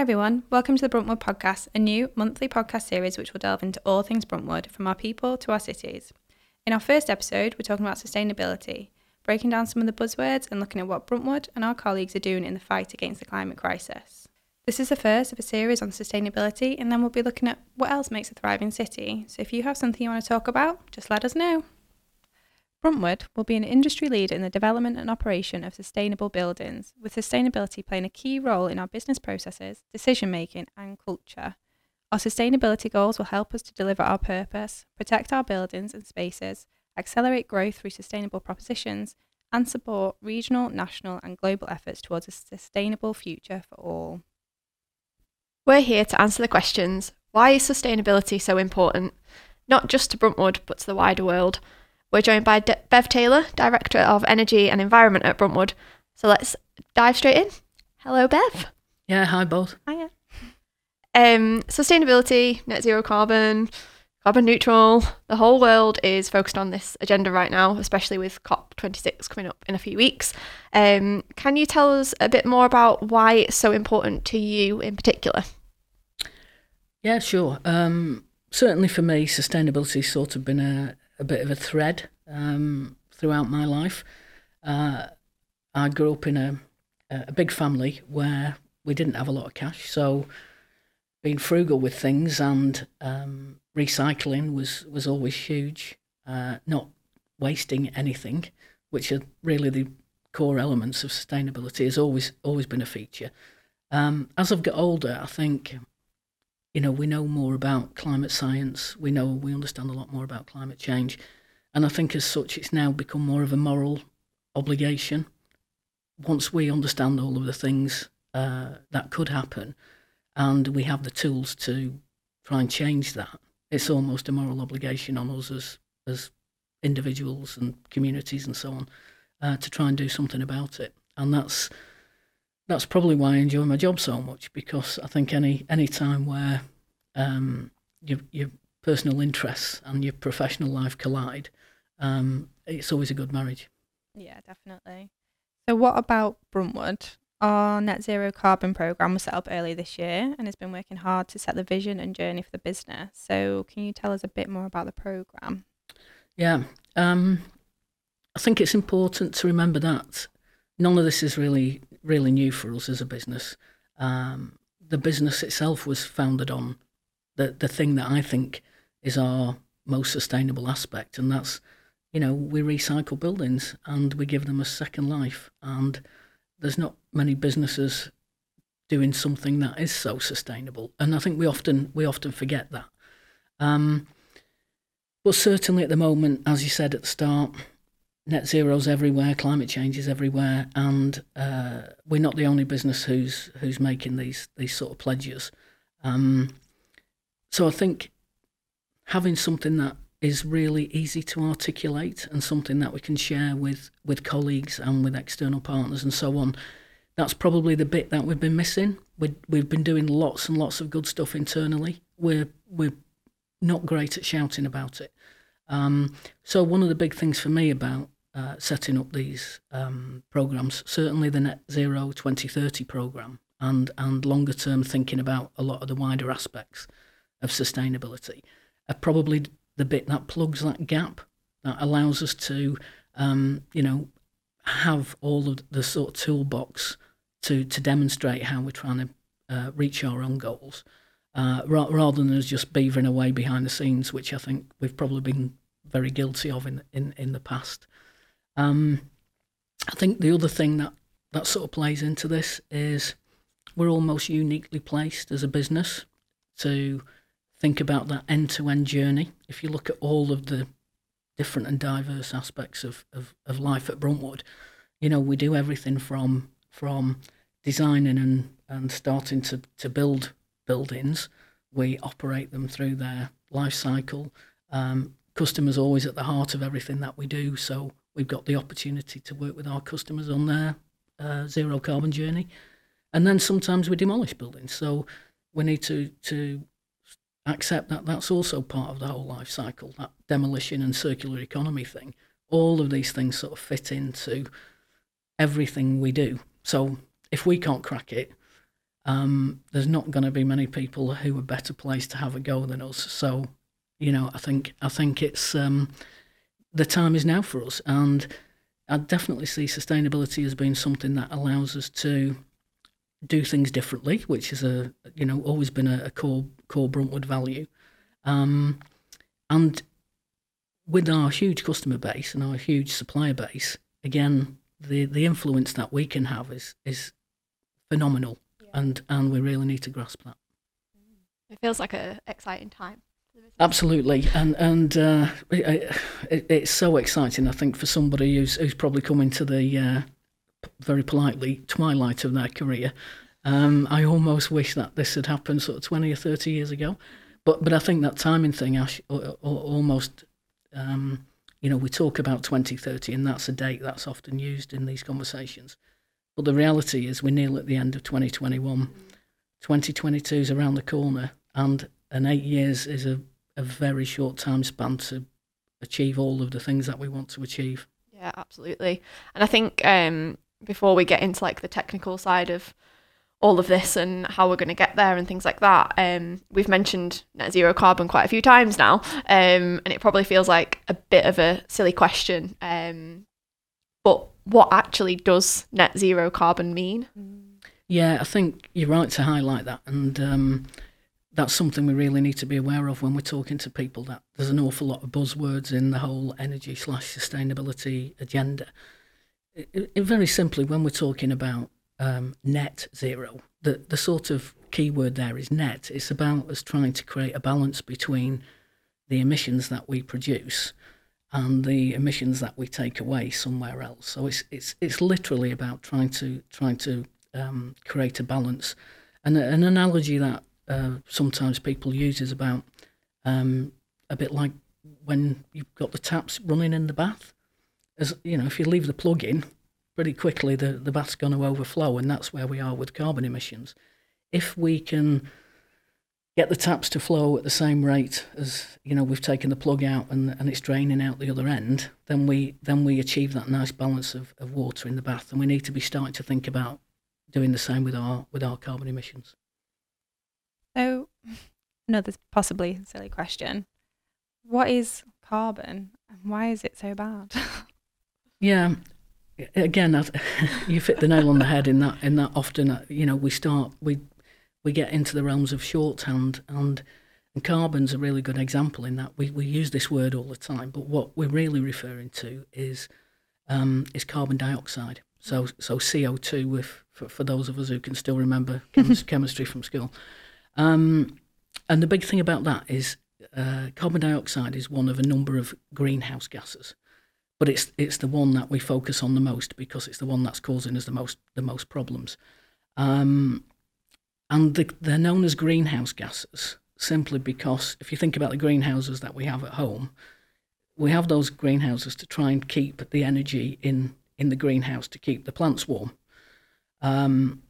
Hi everyone, welcome to the Bruntwood Podcast, a new monthly podcast series which will delve into all things Bruntwood, from our people to our cities. In our first episode, we're talking about sustainability, breaking down some of the buzzwords and looking at what Bruntwood and our colleagues are doing in the fight against the climate crisis. This is the first of a series on sustainability, and then we'll be looking at what else makes a thriving city. So if you have something you want to talk about, just let us know. Bruntwood will be an industry leader in the development and operation of sustainable buildings, with sustainability playing a key role in our business processes, decision making, and culture. Our sustainability goals will help us to deliver our purpose, protect our buildings and spaces, accelerate growth through sustainable propositions, and support regional, national, and global efforts towards a sustainable future for all. We're here to answer the questions why is sustainability so important, not just to Bruntwood, but to the wider world? We're joined by De- Bev Taylor, Director of Energy and Environment at Bruntwood. So let's dive straight in. Hello, Bev. Yeah, hi both. Hiya. Um, sustainability, net zero carbon, carbon neutral. The whole world is focused on this agenda right now, especially with COP26 coming up in a few weeks. Um, can you tell us a bit more about why it's so important to you in particular? Yeah, sure. Um, certainly for me, sustainability's sort of been a, a bit of a thread um, throughout my life. Uh, I grew up in a, a big family where we didn't have a lot of cash, so being frugal with things and um, recycling was was always huge. Uh, not wasting anything, which are really the core elements of sustainability, has always always been a feature. Um, as I've got older, I think you know we know more about climate science. We know we understand a lot more about climate change, and I think as such, it's now become more of a moral obligation. Once we understand all of the things uh, that could happen, and we have the tools to try and change that, it's almost a moral obligation on us as as individuals and communities and so on uh, to try and do something about it. And that's that's probably why I enjoy my job so much because I think any any time where um, your your personal interests and your professional life collide, um, it's always a good marriage. Yeah, definitely. So, what about Bruntwood? Our net zero carbon program was set up early this year and has been working hard to set the vision and journey for the business. So, can you tell us a bit more about the program? Yeah, um, I think it's important to remember that none of this is really really new for us as a business. Um, the business itself was founded on the the thing that I think is our most sustainable aspect, and that's you know we recycle buildings and we give them a second life, and there's not many businesses doing something that is so sustainable, and I think we often we often forget that. Um, but certainly at the moment, as you said at the start, net zero's everywhere, climate change is everywhere, and uh, we're not the only business who's who's making these these sort of pledges. Um, so I think having something that is really easy to articulate and something that we can share with with colleagues and with external partners and so on. That's probably the bit that we've been missing. We we've been doing lots and lots of good stuff internally. We're we're not great at shouting about it. Um, so one of the big things for me about uh, setting up these um, programs, certainly the Net Zero 2030 program, and and longer term thinking about a lot of the wider aspects of sustainability, are probably the bit that plugs that gap that allows us to, um, you know, have all of the sort of toolbox to to demonstrate how we're trying to uh, reach our own goals uh, ra- rather than us just beavering away behind the scenes, which I think we've probably been very guilty of in in, in the past. Um, I think the other thing that that sort of plays into this is we're almost uniquely placed as a business to think about that end to end journey. If you look at all of the different and diverse aspects of, of, of life at Bruntwood, you know, we do everything from from designing and, and starting to, to build buildings. We operate them through their life cycle. Um, customers always at the heart of everything that we do. So we've got the opportunity to work with our customers on their uh, zero carbon journey. And then sometimes we demolish buildings. So we need to, to accept that that's also part of the whole life cycle, that demolition and circular economy thing. All of these things sort of fit into everything we do. So if we can't crack it, um, there's not going to be many people who are better placed to have a go than us. So, you know, I think I think it's um, the time is now for us, and I definitely see sustainability as being something that allows us to do things differently, which is a you know always been a, a core core Bruntwood value, um, and with our huge customer base and our huge supplier base, again, the the influence that we can have is is phenomenal, yeah. and and we really need to grasp that. It feels like a exciting time. Absolutely, and and uh, it, it, it's so exciting. I think for somebody who's who's probably coming to the uh, very politely twilight of their career, um, I almost wish that this had happened sort of twenty or thirty years ago. But but I think that timing thing, Ash, almost. Um, you know, we talk about 2030, and that's a date that's often used in these conversations. But the reality is, we're nearly at the end of 2021. 2022 is around the corner, and and eight years is a a very short time span to achieve all of the things that we want to achieve. Yeah, absolutely. And I think um, before we get into like the technical side of all of this and how we're going to get there and things like that, um, we've mentioned net zero carbon quite a few times now, um, and it probably feels like a bit of a silly question. Um, but what actually does net zero carbon mean? Yeah, I think you're right to highlight that, and um, that's something we really need to be aware of when we're talking to people. That there's an awful lot of buzzwords in the whole energy slash sustainability agenda. It, it, very simply, when we're talking about um, net zero, the the sort of key word there is net. It's about us trying to create a balance between the emissions that we produce and the emissions that we take away somewhere else. So it's it's it's literally about trying to trying to um, create a balance. And an analogy that uh, sometimes people use is about um, a bit like when you've got the taps running in the bath. As you know, if you leave the plug in, pretty quickly the, the bath's going to overflow, and that's where we are with carbon emissions. If we can get the taps to flow at the same rate as you know we've taken the plug out and, and it's draining out the other end, then we then we achieve that nice balance of, of water in the bath, and we need to be starting to think about doing the same with our with our carbon emissions. So, another possibly silly question. What is carbon and why is it so bad? yeah, again, you fit the nail on the head in that. In that, often, uh, you know, we start we we get into the realms of shorthand, and and carbon's a really good example in that. We we use this word all the time, but what we're really referring to is um, is carbon dioxide. So so CO two, with for, for those of us who can still remember chemistry from school. Um, and the big thing about that is uh, carbon dioxide is one of a number of greenhouse gases, but it's it's the one that we focus on the most because it's the one that's causing us the most the most problems. Um, and the, they're known as greenhouse gases simply because if you think about the greenhouses that we have at home, we have those greenhouses to try and keep the energy in in the greenhouse to keep the plants warm. Um,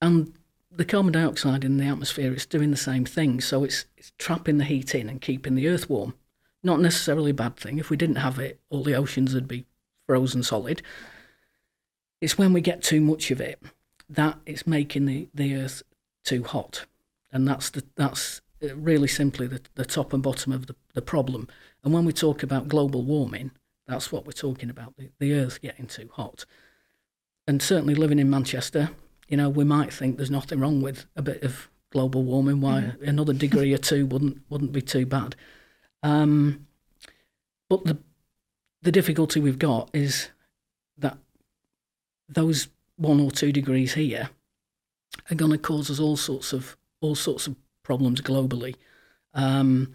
and the carbon dioxide in the atmosphere is doing the same thing. So it's, it's trapping the heat in and keeping the earth warm. Not necessarily a bad thing. If we didn't have it, all the oceans would be frozen solid. It's when we get too much of it that it's making the, the earth too hot. And that's the, that's uh, really simply the, the top and bottom of the, the problem. And when we talk about global warming, that's what we're talking about the, the earth getting too hot. And certainly living in Manchester, you know, we might think there's nothing wrong with a bit of global warming. Why mm. another degree or two wouldn't wouldn't be too bad. Um, but the the difficulty we've got is that those one or two degrees here are going to cause us all sorts of all sorts of problems globally. Um,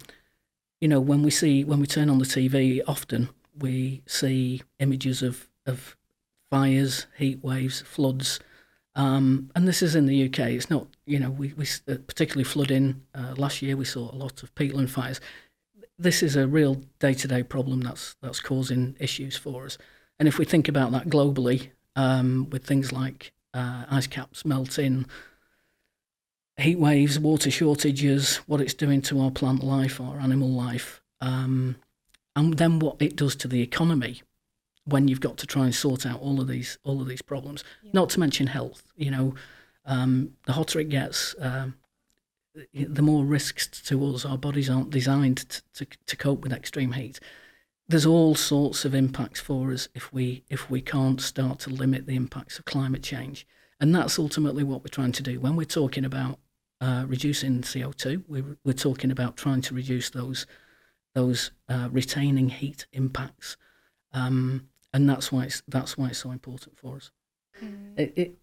you know, when we see when we turn on the TV, often we see images of of fires, heat waves, floods, um, and this is in the UK. It's not, you know, we, we uh, particularly flooding uh, last year. We saw a lot of peatland fires. This is a real day-to-day problem that's that's causing issues for us. And if we think about that globally, um, with things like uh, ice caps melting, heat waves, water shortages, what it's doing to our plant life, our animal life, um, and then what it does to the economy when you've got to try and sort out all of these all of these problems. Yeah. Not to mention health. You know, Um, the hotter it gets, um, the more risks to us. Our bodies aren't designed to, to, to cope with extreme heat. There's all sorts of impacts for us if we if we can't start to limit the impacts of climate change, and that's ultimately what we're trying to do. When we're talking about uh, reducing CO2, we're, we're talking about trying to reduce those those uh, retaining heat impacts, um, and that's why it's that's why it's so important for us. Mm. It, it,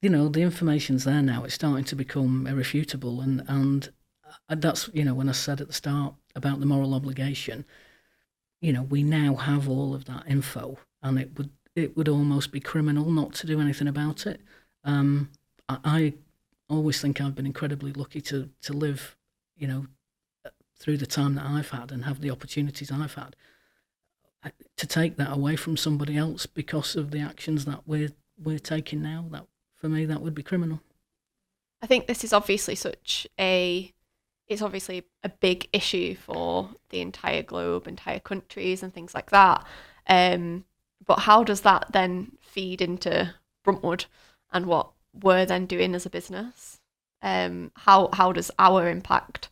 you know, the information's there now. It's starting to become irrefutable, and and that's you know when I said at the start about the moral obligation, you know, we now have all of that info, and it would it would almost be criminal not to do anything about it. Um, I, I always think I've been incredibly lucky to to live, you know, through the time that I've had and have the opportunities I've had. To take that away from somebody else because of the actions that we're we're taking now, that for me that would be criminal. I think this is obviously such a it's obviously a big issue for the entire globe, entire countries, and things like that. Um, but how does that then feed into Bruntwood and what we're then doing as a business? Um, how how does our impact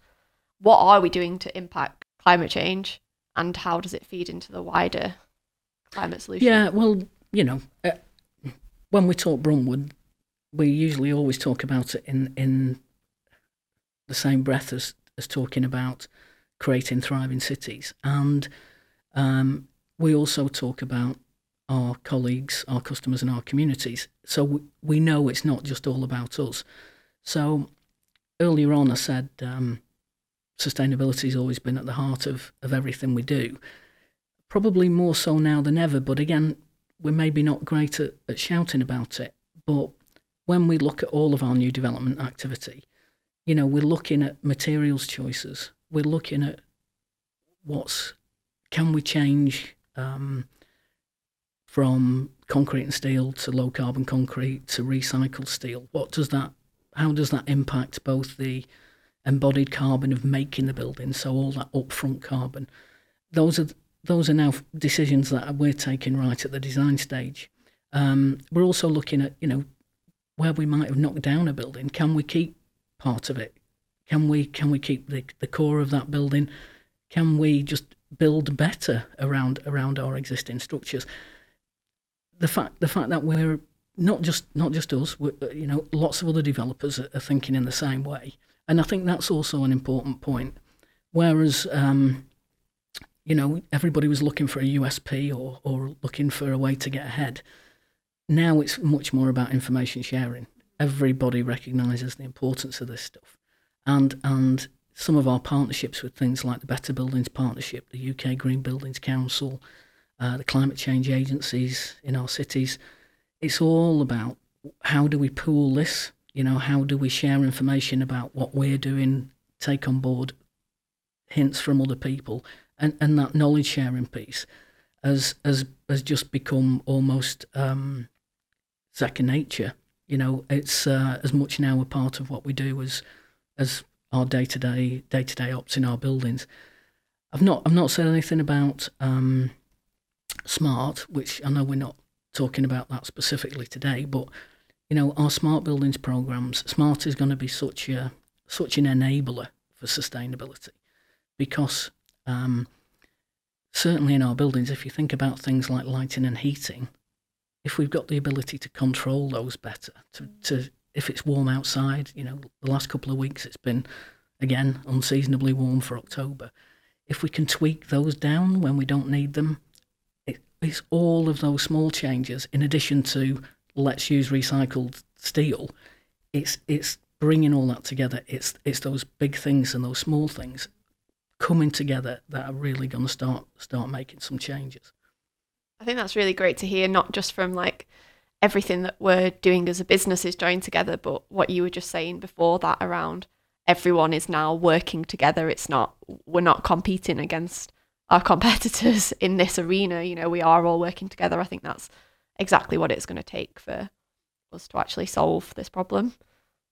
what are we doing to impact climate change and how does it feed into the wider climate solution? Yeah, well, you know, uh, when we talk Bruntwood, we usually always talk about it in, in the same breath as, as talking about creating thriving cities. And um, we also talk about our colleagues, our customers, and our communities. So we, we know it's not just all about us. So earlier on, I said um, sustainability has always been at the heart of, of everything we do. Probably more so now than ever, but again, we're maybe not great at, at shouting about it. But when we look at all of our new development activity, you know, we're looking at materials choices. We're looking at what's can we change um, from concrete and steel to low carbon concrete to recycled steel? What does that? How does that impact both the embodied carbon of making the building, so all that upfront carbon. Those are those are now decisions that we're taking right at the design stage. Um, we're also looking at you know where we might have knocked down a building. Can we keep part of it? Can we can we keep the, the core of that building? Can we just build better around around our existing structures? The fact the fact that we're not just not just us, you know, lots of other developers are, are thinking in the same way. And I think that's also an important point. Whereas, um, you know, everybody was looking for a USP or, or looking for a way to get ahead. Now it's much more about information sharing. Everybody recognises the importance of this stuff. And, and some of our partnerships with things like the Better Buildings Partnership, the UK Green Buildings Council, uh, the climate change agencies in our cities, it's all about how do we pool this you know, how do we share information about what we're doing, take on board hints from other people, and, and that knowledge sharing piece has has has just become almost um, second nature. You know, it's uh, as much now a part of what we do as as our day to day day to day ops in our buildings. I've not I've not said anything about um, smart, which I know we're not talking about that specifically today, but you know, our smart buildings programs, smart is going to be such a such an enabler for sustainability, because um, certainly in our buildings, if you think about things like lighting and heating, if we've got the ability to control those better, to, to if it's warm outside, you know, the last couple of weeks it's been again unseasonably warm for October. If we can tweak those down when we don't need them, it, it's all of those small changes in addition to let's use recycled steel. It's it's bringing all that together. It's it's those big things and those small things coming together that are really going to start start making some changes. I think that's really great to hear, not just from like everything that we're doing as a business is joined together, but what you were just saying before that around everyone is now working together. It's not we're not competing against our competitors in this arena. You know, we are all working together. I think that's exactly what it's going to take for us to actually solve this problem.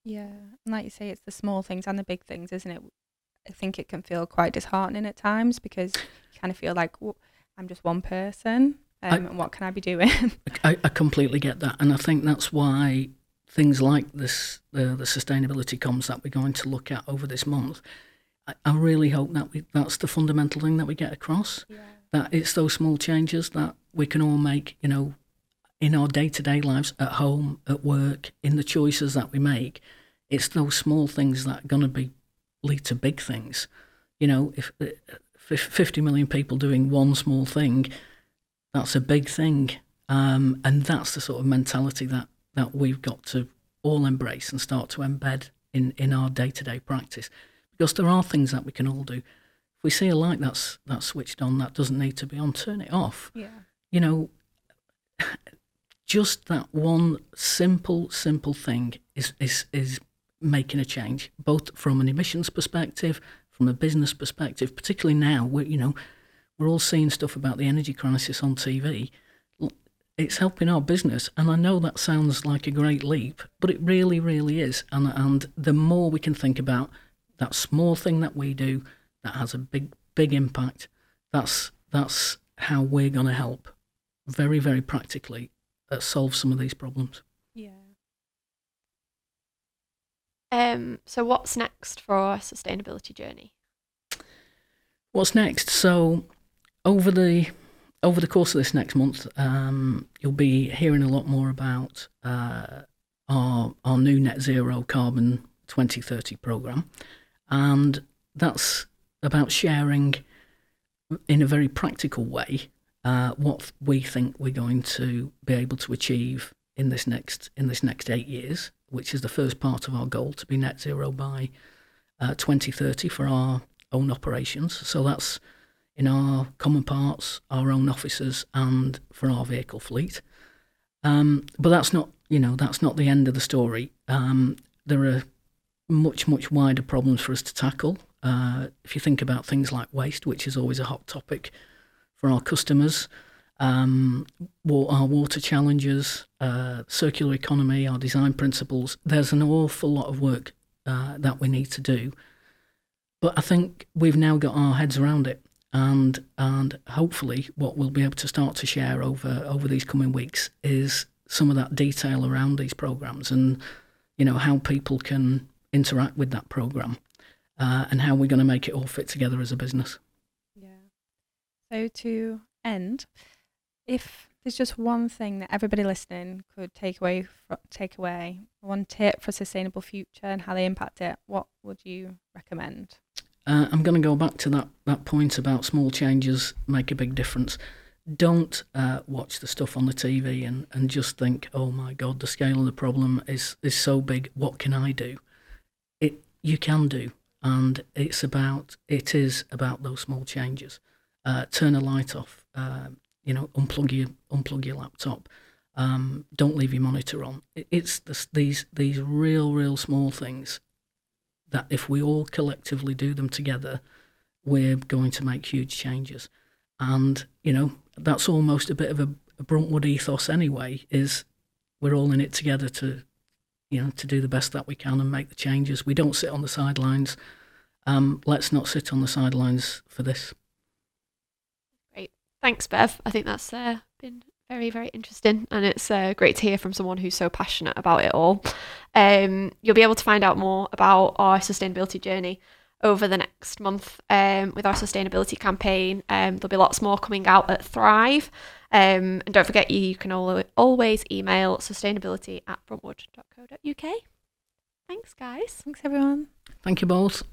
Yeah, and like you say, it's the small things and the big things, isn't it? I think it can feel quite disheartening at times because you kind of feel like well, I'm just one person, um, I, and what can I be doing? I, I completely get that, and I think that's why things like this, uh, the sustainability comms that we're going to look at over this month, I, I really hope that we, that's the fundamental thing that we get across. Yeah. That it's those small changes that we can all make, you know, in our day to day lives, at home, at work, in the choices that we make. It's those small things that are going to be lead to big things. You know, if uh, 50 million people doing one small thing, that's a big thing. Um, and that's the sort of mentality that, that we've got to all embrace and start to embed in, in our day to day practice. Because there are things that we can all do. If we see a light that's, that's switched on that doesn't need to be on, turn it off. Yeah. You know, just that one simple, simple thing is, is, is making a change, both from an emissions perspective, from a business perspective, particularly now, we're, you know, we're all seeing stuff about the energy crisis on TV. It's helping our business, and I know that sounds like a great leap, but it really, really is. And and the more we can think about that small thing that we do that has a big, big impact, that's that's how we're going to help, very, very practically, uh, solve some of these problems. Yeah. Um, so what's next for our sustainability journey? What's next? So, over the over the course of this next month, um, you'll be hearing a lot more about uh, our our new net zero carbon 2030 program, and that's about sharing in a very practical way uh, what we think we're going to be able to achieve in this next in this next eight years, which is the first part of our goal to be net zero by uh, 2030 for our own operations. So that's in our common parts, our own offices, and for our vehicle fleet. Um, but that's not, you know, that's not the end of the story. Um, there are much, much wider problems for us to tackle. Uh, if you think about things like waste, which is always a hot topic for our customers, um, our water challenges, uh, circular economy, our design principles, there's an awful lot of work uh, that we need to do. But I think we've now got our heads around it, and and hopefully what we'll be able to start to share over over these coming weeks is some of that detail around these programs and you know how people can interact with that program uh, and how we're going to make it all fit together as a business. So to end, if there's just one thing that everybody listening could take away, take away one tip for a sustainable future and how they impact it, what would you recommend? Uh, I'm going to go back to that, that point about small changes make a big difference. Don't uh, watch the stuff on the TV and, and just think, oh my God, the scale of the problem is, is so big. What can I do? It You can do. And it's about, it is about those small changes. Uh, turn a light off, uh, you know, unplug your, unplug your laptop. Um, don't leave your monitor on. It's this, these, these real, real small things that if we all collectively do them together, we're going to make huge changes. And, you know, that's almost a bit of a, a Bruntwood ethos anyway, is we're all in it together to, you know, to do the best that we can and make the changes. We don't sit on the sidelines. Um, let's not sit on the sidelines for this. Thanks, Bev. I think that's uh, been very, very interesting, and it's uh, great to hear from someone who's so passionate about it all. Um, you'll be able to find out more about our sustainability journey over the next month um, with our sustainability campaign. Um, there'll be lots more coming out at Thrive. Um, and don't forget, you you can always email sustainability at bruntwood.co.uk. Thanks, guys. Thanks, everyone. Thank you both.